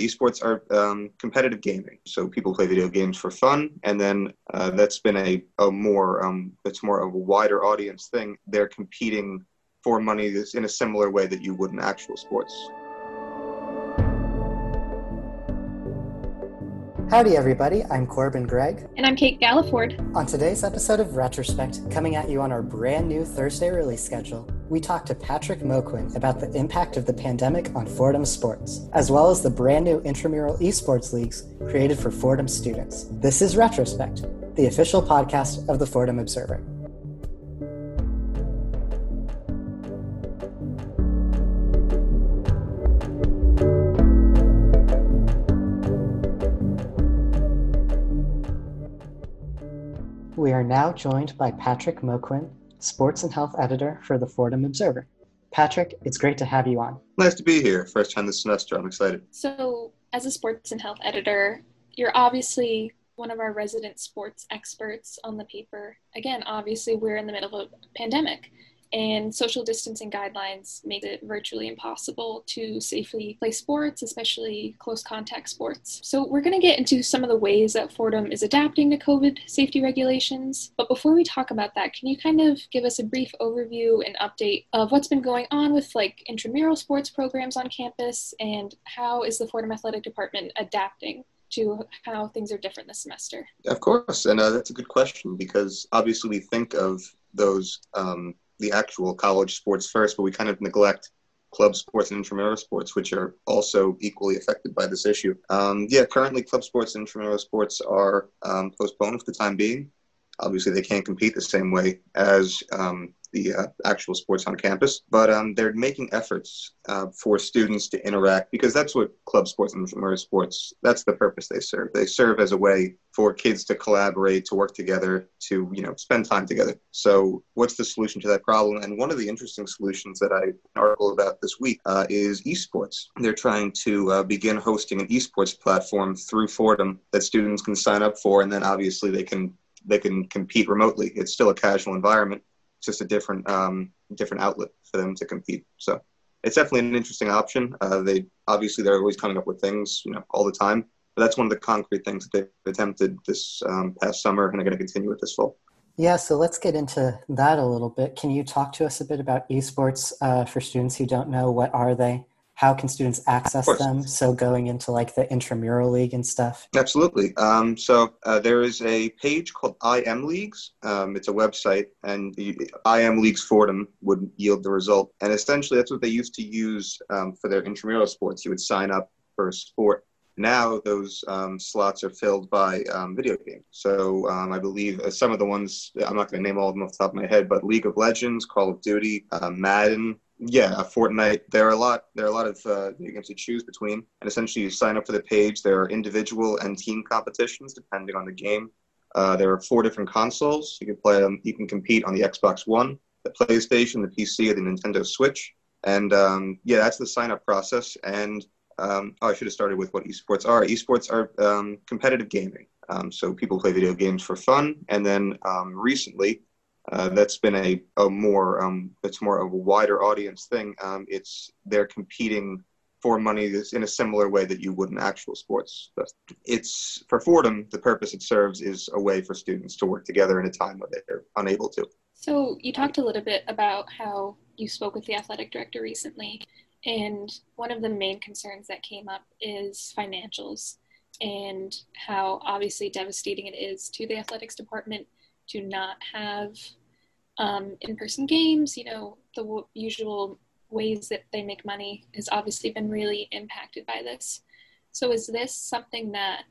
Esports are um, competitive gaming, so people play video games for fun, and then uh, that's been a, a more um, more of a wider audience thing. They're competing for money in a similar way that you would in actual sports. Howdy, everybody. I'm Corbin Gregg. And I'm Kate Galliford. On today's episode of Retrospect, coming at you on our brand new Thursday release schedule, we talk to Patrick Moquin about the impact of the pandemic on Fordham sports, as well as the brand new intramural esports leagues created for Fordham students. This is Retrospect, the official podcast of the Fordham Observer. Are now joined by Patrick Moquin, sports and health editor for the Fordham Observer. Patrick, it's great to have you on. Nice to be here. First time this semester. I'm excited. So, as a sports and health editor, you're obviously one of our resident sports experts on the paper. Again, obviously, we're in the middle of a pandemic and social distancing guidelines make it virtually impossible to safely play sports, especially close contact sports. So, we're going to get into some of the ways that Fordham is adapting to COVID safety regulations. But before we talk about that, can you kind of give us a brief overview and update of what's been going on with like intramural sports programs on campus and how is the Fordham Athletic Department adapting? to how things are different this semester? Of course, and uh, that's a good question because obviously we think of those um, the actual college sports first, but we kind of neglect club sports and intramural sports, which are also equally affected by this issue. Um, yeah, currently club sports and intramural sports are um, postponed for the time being. Obviously, they can't compete the same way as um, the uh, actual sports on campus, but um, they're making efforts uh, for students to interact because that's what club sports and intramural sports, that's the purpose they serve. They serve as a way for kids to collaborate, to work together, to, you know, spend time together. So what's the solution to that problem? And one of the interesting solutions that I article about this week uh, is esports. They're trying to uh, begin hosting an esports platform through Fordham that students can sign up for, and then obviously they can they can compete remotely. It's still a casual environment, just a different um, different outlet for them to compete. So it's definitely an interesting option. Uh, they obviously they're always coming up with things, you know, all the time. But that's one of the concrete things that they've attempted this um, past summer and are going to continue with this fall. Yeah, so let's get into that a little bit. Can you talk to us a bit about esports uh, for students who don't know? What are they? How can students access them? So going into like the intramural league and stuff. Absolutely. Um, so uh, there is a page called IM Leagues. Um, it's a website, and IM Leagues Fordham would yield the result. And essentially, that's what they used to use um, for their intramural sports. You would sign up for a sport. Now those um, slots are filled by um, video games. So um, I believe uh, some of the ones I'm not going to name all of them off the top of my head, but League of Legends, Call of Duty, uh, Madden, yeah, Fortnite. There are a lot. There are a lot of uh, games to choose between, and essentially you sign up for the page. There are individual and team competitions depending on the game. Uh, there are four different consoles. You can play them. You can compete on the Xbox One, the PlayStation, the PC, or the Nintendo Switch. And um, yeah, that's the sign up process. And um, oh, I should have started with what esports are. Esports are um, competitive gaming. Um, so people play video games for fun. And then um, recently, uh, that's been a, a more um, it's more of a wider audience thing. Um, it's they're competing for money in a similar way that you would in actual sports. It's for Fordham. The purpose it serves is a way for students to work together in a time when they're unable to. So you talked a little bit about how you spoke with the athletic director recently, and one of the main concerns that came up is financials and how obviously devastating it is to the athletics department to not have um, in-person games. You know, the w- usual ways that they make money has obviously been really impacted by this. So, is this something that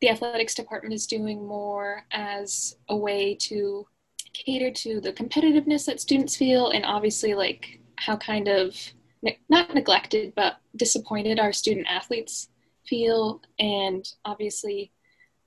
the athletics department is doing more as a way to cater to the competitiveness that students feel, and obviously, like how kind of ne- not neglected but disappointed our student athletes feel, and obviously,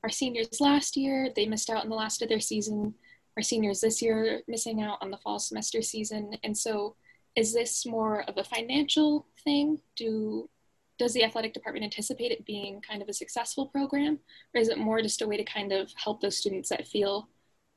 our seniors last year they missed out in the last of their season our seniors this year missing out on the fall semester season. And so is this more of a financial thing? Do does the athletic department anticipate it being kind of a successful program or is it more just a way to kind of help those students that feel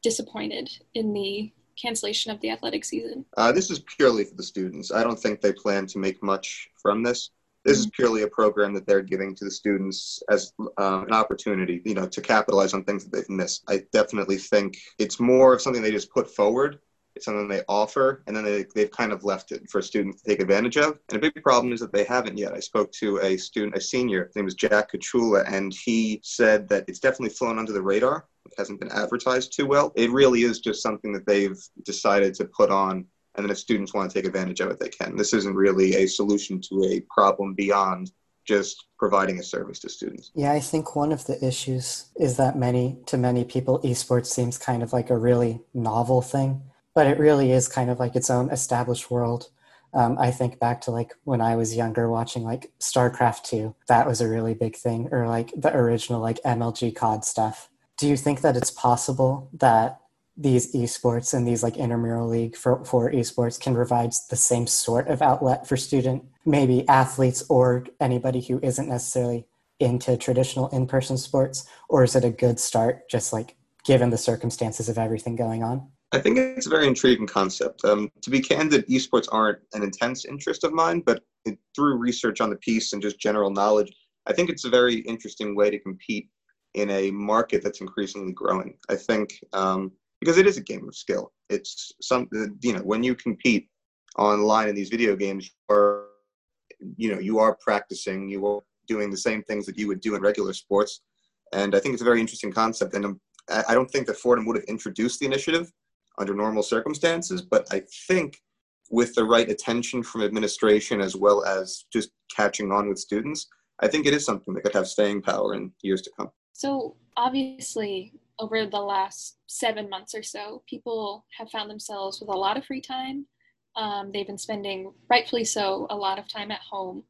disappointed in the cancellation of the athletic season uh, this is purely for the students i don't think they plan to make much from this This is purely a program that they're giving to the students as um, an opportunity, you know, to capitalize on things that they've missed. I definitely think it's more of something they just put forward it's something they offer, and then they, they've kind of left it for students to take advantage of. And a big problem is that they haven't yet. I spoke to a student, a senior, his name is Jack Kachula, and he said that it's definitely flown under the radar. It hasn't been advertised too well. It really is just something that they've decided to put on and then if students want to take advantage of it, they can. This isn't really a solution to a problem beyond just providing a service to students. Yeah, I think one of the issues is that many to many people esports seems kind of like a really novel thing but it really is kind of like its own established world. Um, I think back to like when I was younger watching like StarCraft 2. That was a really big thing, or like the original like MLG COD stuff. Do you think that it's possible that these esports and these like intramural league for, for esports can provide the same sort of outlet for student, maybe athletes or anybody who isn't necessarily into traditional in-person sports? Or is it a good start just like given the circumstances of everything going on? I think it's a very intriguing concept. Um, to be candid, esports aren't an intense interest of mine, but it, through research on the piece and just general knowledge, I think it's a very interesting way to compete in a market that's increasingly growing. I think um, because it is a game of skill. It's some you know when you compete online in these video games, you are you know you are practicing, you are doing the same things that you would do in regular sports, and I think it's a very interesting concept. And um, I don't think that Fordham would have introduced the initiative under normal circumstances. But I think with the right attention from administration as well as just catching on with students, I think it is something that could have staying power in years to come. So, obviously, over the last seven months or so, people have found themselves with a lot of free time. Um, they've been spending, rightfully so, a lot of time at home.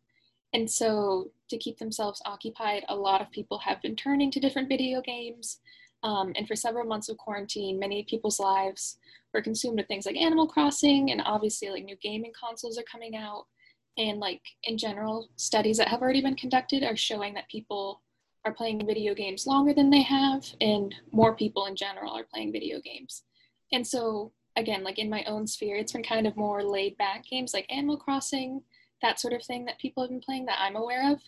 And so, to keep themselves occupied, a lot of people have been turning to different video games. Um, and for several months of quarantine, many people's lives were consumed with things like Animal Crossing, and obviously, like new gaming consoles are coming out. And, like, in general, studies that have already been conducted are showing that people are playing video games longer than they have, and more people in general are playing video games. And so, again, like in my own sphere, it's been kind of more laid back games like Animal Crossing, that sort of thing that people have been playing that I'm aware of.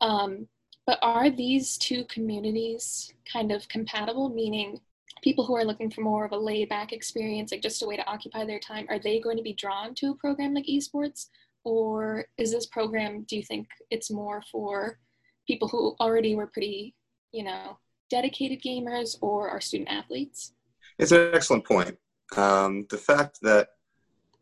Um, but are these two communities kind of compatible? Meaning, people who are looking for more of a laid back experience, like just a way to occupy their time, are they going to be drawn to a program like esports? Or is this program, do you think it's more for people who already were pretty, you know, dedicated gamers or are student athletes? It's an excellent point. Um, the fact that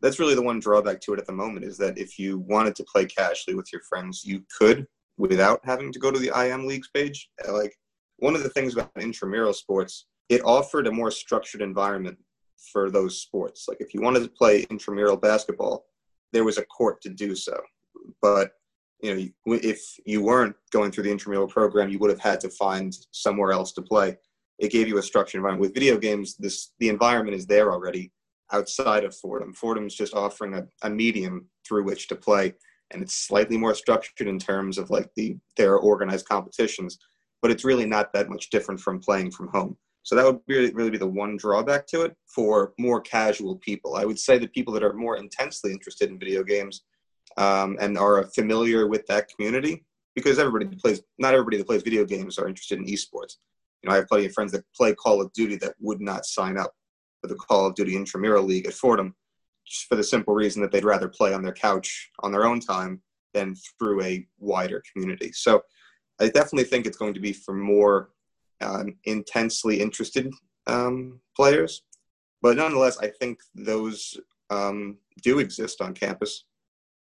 that's really the one drawback to it at the moment is that if you wanted to play casually with your friends, you could without having to go to the IM Leagues page. Like one of the things about intramural sports, it offered a more structured environment for those sports. Like if you wanted to play intramural basketball, there was a court to do so. But you know, if you weren't going through the intramural program, you would have had to find somewhere else to play. It gave you a structured environment. With video games, this the environment is there already outside of Fordham. Fordham's just offering a, a medium through which to play and it's slightly more structured in terms of like the there are organized competitions but it's really not that much different from playing from home so that would really, really be the one drawback to it for more casual people i would say that people that are more intensely interested in video games um, and are familiar with that community because everybody plays not everybody that plays video games are interested in esports you know i have plenty of friends that play call of duty that would not sign up for the call of duty intramural league at fordham just for the simple reason that they'd rather play on their couch on their own time than through a wider community. So I definitely think it's going to be for more um, intensely interested um, players. But nonetheless, I think those um, do exist on campus.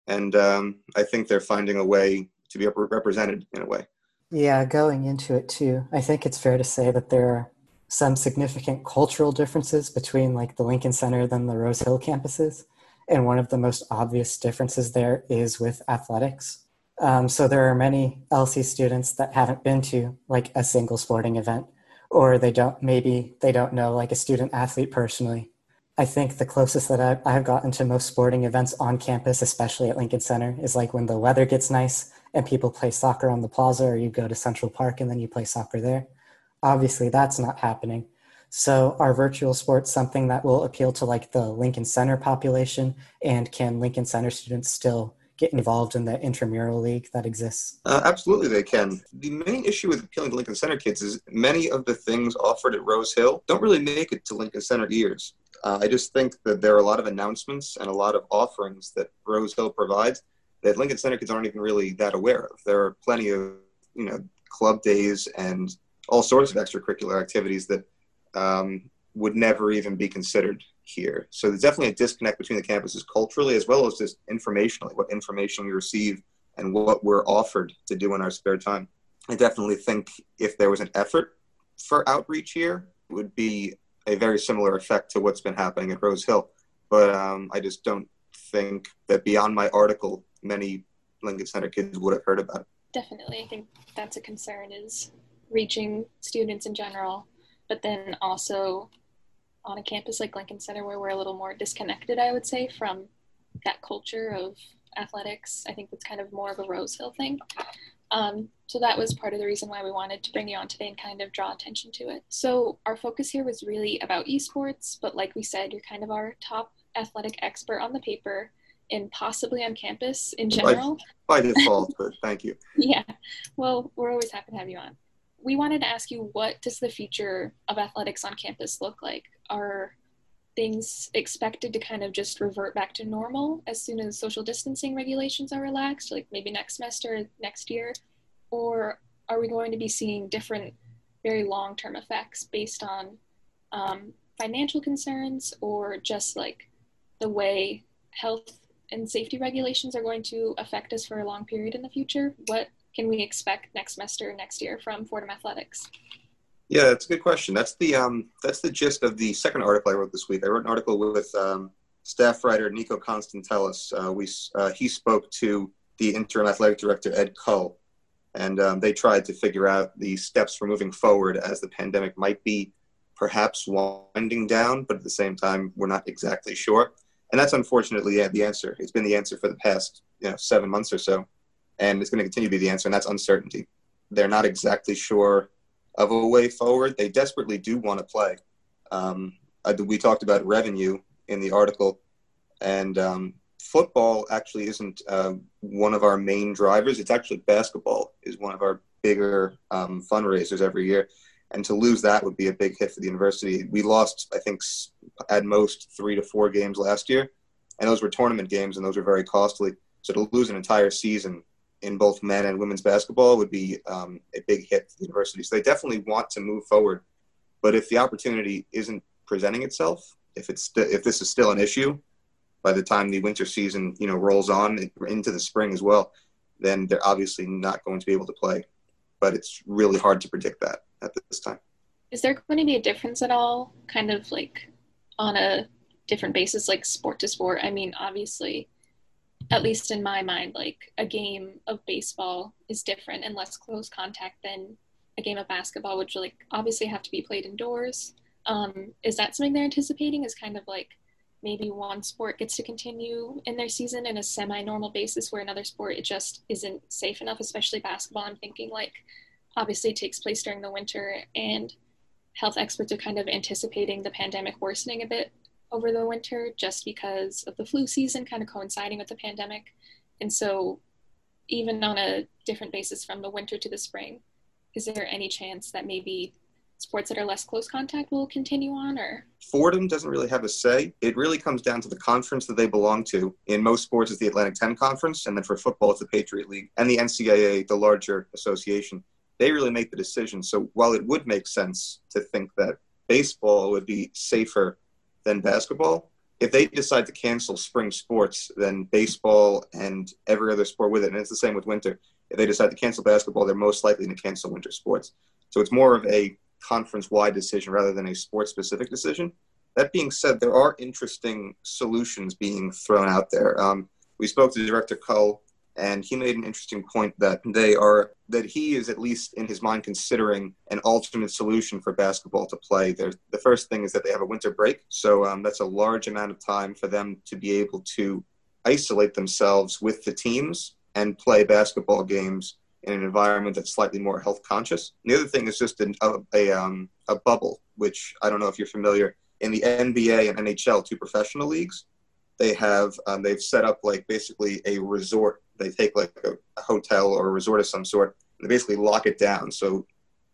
And um, I think they're finding a way to be represented in a way. Yeah, going into it too, I think it's fair to say that there are some significant cultural differences between like the Lincoln Center than the Rose Hill campuses. And one of the most obvious differences there is with athletics. Um, so there are many LC students that haven't been to like a single sporting event, or they don't, maybe they don't know like a student athlete personally. I think the closest that I've, I've gotten to most sporting events on campus, especially at Lincoln Center, is like when the weather gets nice and people play soccer on the plaza, or you go to Central Park and then you play soccer there. Obviously, that's not happening. So, are virtual sports something that will appeal to like the Lincoln Center population? And can Lincoln Center students still get involved in the intramural league that exists? Uh, absolutely, they can. The main issue with appealing to Lincoln Center kids is many of the things offered at Rose Hill don't really make it to Lincoln Center ears. Uh, I just think that there are a lot of announcements and a lot of offerings that Rose Hill provides that Lincoln Center kids aren't even really that aware of. There are plenty of, you know, club days and all sorts of extracurricular activities that um, would never even be considered here. So there's definitely a disconnect between the campuses culturally as well as just informationally, what information we receive and what we're offered to do in our spare time. I definitely think if there was an effort for outreach here, it would be a very similar effect to what's been happening at Rose Hill. But um, I just don't think that beyond my article, many Lincoln Center kids would have heard about it. Definitely. I think that's a concern is reaching students in general, but then also on a campus like Lincoln Center where we're a little more disconnected, I would say, from that culture of athletics. I think that's kind of more of a Rose Hill thing. Um, so that was part of the reason why we wanted to bring you on today and kind of draw attention to it. So our focus here was really about esports, but like we said, you're kind of our top athletic expert on the paper and possibly on campus in general. By, by default, but thank you. yeah. Well, we're always happy to have you on. We wanted to ask you what does the future of athletics on campus look like? Are things expected to kind of just revert back to normal as soon as social distancing regulations are relaxed, like maybe next semester, next year? Or are we going to be seeing different, very long term effects based on um, financial concerns or just like the way health and safety regulations are going to affect us for a long period in the future? What can we expect next semester, next year from Fordham Athletics? Yeah, that's a good question. That's the um, that's the gist of the second article I wrote this week. I wrote an article with um, staff writer Nico Constantelis. Uh, we uh, he spoke to the interim athletic director Ed Kull, and um, they tried to figure out the steps for moving forward as the pandemic might be perhaps winding down, but at the same time we're not exactly sure. And that's unfortunately yeah, the answer. It's been the answer for the past you know seven months or so, and it's going to continue to be the answer. And that's uncertainty. They're not exactly sure of a way forward. They desperately do want to play. Um, we talked about revenue in the article, and um, football actually isn't uh, one of our main drivers. It's actually basketball is one of our bigger um, fundraisers every year, and to lose that would be a big hit for the university. We lost, I think, at most three to four games last year, and those were tournament games, and those were very costly. So to lose an entire season in both men and women's basketball would be um, a big hit for the university. So they definitely want to move forward, but if the opportunity isn't presenting itself, if it's st- if this is still an issue by the time the winter season you know rolls on into the spring as well, then they're obviously not going to be able to play. But it's really hard to predict that at this time. Is there going to be a difference at all, kind of like on a different basis, like sport to sport? I mean, obviously at least in my mind, like a game of baseball is different and less close contact than a game of basketball, which like obviously have to be played indoors. Um, is that something they're anticipating? Is kind of like maybe one sport gets to continue in their season in a semi-normal basis, where another sport it just isn't safe enough, especially basketball. I'm thinking like obviously takes place during the winter, and health experts are kind of anticipating the pandemic worsening a bit over the winter just because of the flu season kind of coinciding with the pandemic. And so, even on a different basis from the winter to the spring, is there any chance that maybe sports that are less close contact will continue on or? Fordham doesn't really have a say. It really comes down to the conference that they belong to. In most sports it's the atlantic 10 conference and then for football it's the patriot league and the ncaa the larger association. They really make the decision. So while it would make sense to think that baseball would be safer than basketball. If they decide to cancel spring sports, then baseball and every other sport with it, and it's the same with winter. If they decide to cancel basketball, they're most likely to cancel winter sports. So it's more of a conference wide decision rather than a sport specific decision. That being said, there are interesting solutions being thrown out there. Um, we spoke to Director Kull and he made an interesting point that they are that he is at least in his mind considering an alternate solution for basketball to play. The first thing is that they have a winter break, so um, that's a large amount of time for them to be able to isolate themselves with the teams and play basketball games in an environment that's slightly more health conscious. The other thing is just an, a a, um, a bubble, which I don't know if you're familiar in the NBA and NHL, two professional leagues they have um, they've set up like basically a resort. They take like a, a, hotel or a resort of some sort. And they basically lock it down. So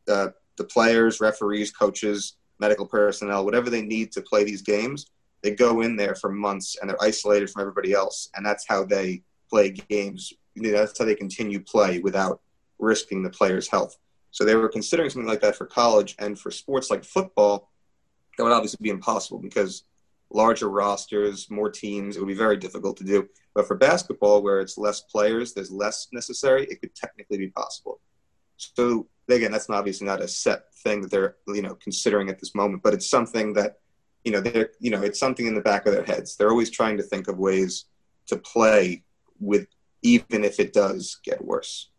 uh, the players, referees, coaches, medical personnel, whatever they need to play these games, they go in there for months and they're isolated from everybody else. And that's how they play games. You know, that's how they continue play without risking the player's health. So they were considering something like that for college and for sports like football. That would obviously be impossible because larger rosters, more teams, it would be very difficult to do. But for basketball, where it's less players, there's less necessary, it could technically be possible. So again, that's obviously not a set thing that they're you know considering at this moment, but it's something that you know they're you know it's something in the back of their heads. They're always trying to think of ways to play with even if it does get worse.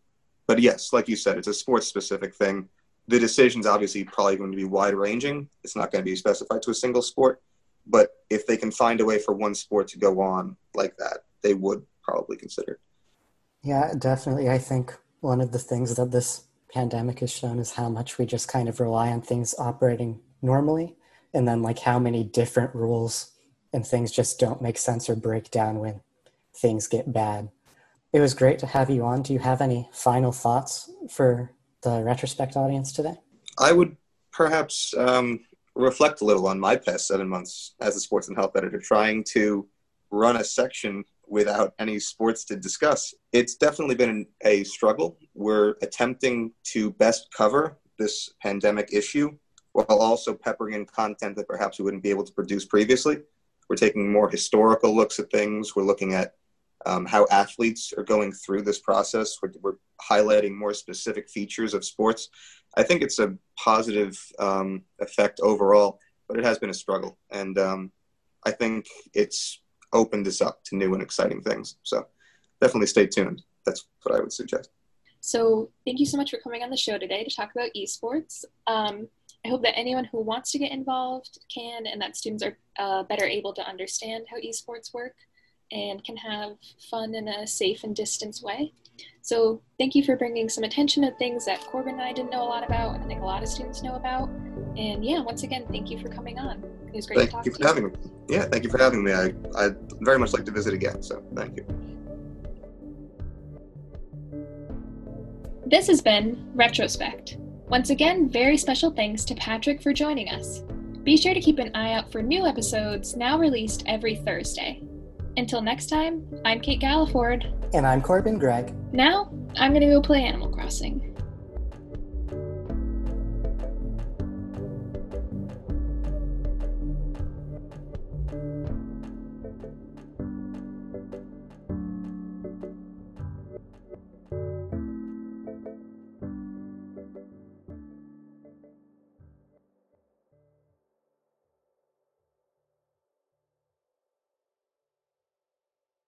But yes, like you said, it's a sports specific thing. The decision's obviously probably going to be wide ranging. It's not going to be specified to a single sport. But if they can find a way for one sport to go on like that, they would probably consider. Yeah, definitely. I think one of the things that this pandemic has shown is how much we just kind of rely on things operating normally and then like how many different rules and things just don't make sense or break down when things get bad. It was great to have you on. Do you have any final thoughts for the retrospect audience today? I would perhaps um, reflect a little on my past seven months as a sports and health editor, trying to run a section without any sports to discuss. It's definitely been a struggle. We're attempting to best cover this pandemic issue while also peppering in content that perhaps we wouldn't be able to produce previously. We're taking more historical looks at things. We're looking at um, how athletes are going through this process. We're, we're, highlighting more specific features of sports. I think it's a positive um, effect overall, but it has been a struggle. And um, I think it's opened us up to new and exciting things. So definitely stay tuned. That's what I would suggest. So thank you so much for coming on the show today to talk about esports. Um, I hope that anyone who wants to get involved can, and that students are uh, better able to understand how esports work and can have fun in a safe and distance way. So, thank you for bringing some attention to things that Corbin and I didn't know a lot about, and I think a lot of students know about. And yeah, once again, thank you for coming on. It was great thank to talk you for to having me. Yeah, thank you for having me. I I very much like to visit again. So, thank you. This has been Retrospect. Once again, very special thanks to Patrick for joining us. Be sure to keep an eye out for new episodes now released every Thursday. Until next time, I'm Kate Galliford. And I'm Corbin Gregg. Now, I'm gonna go play Animal Crossing.